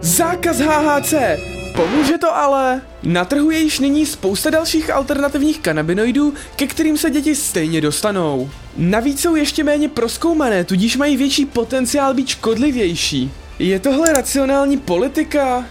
Zákaz HHC! Pomůže to ale? Na trhu je již nyní spousta dalších alternativních kanabinoidů, ke kterým se děti stejně dostanou. Navíc jsou ještě méně proskoumané, tudíž mají větší potenciál být škodlivější. Je tohle racionální politika?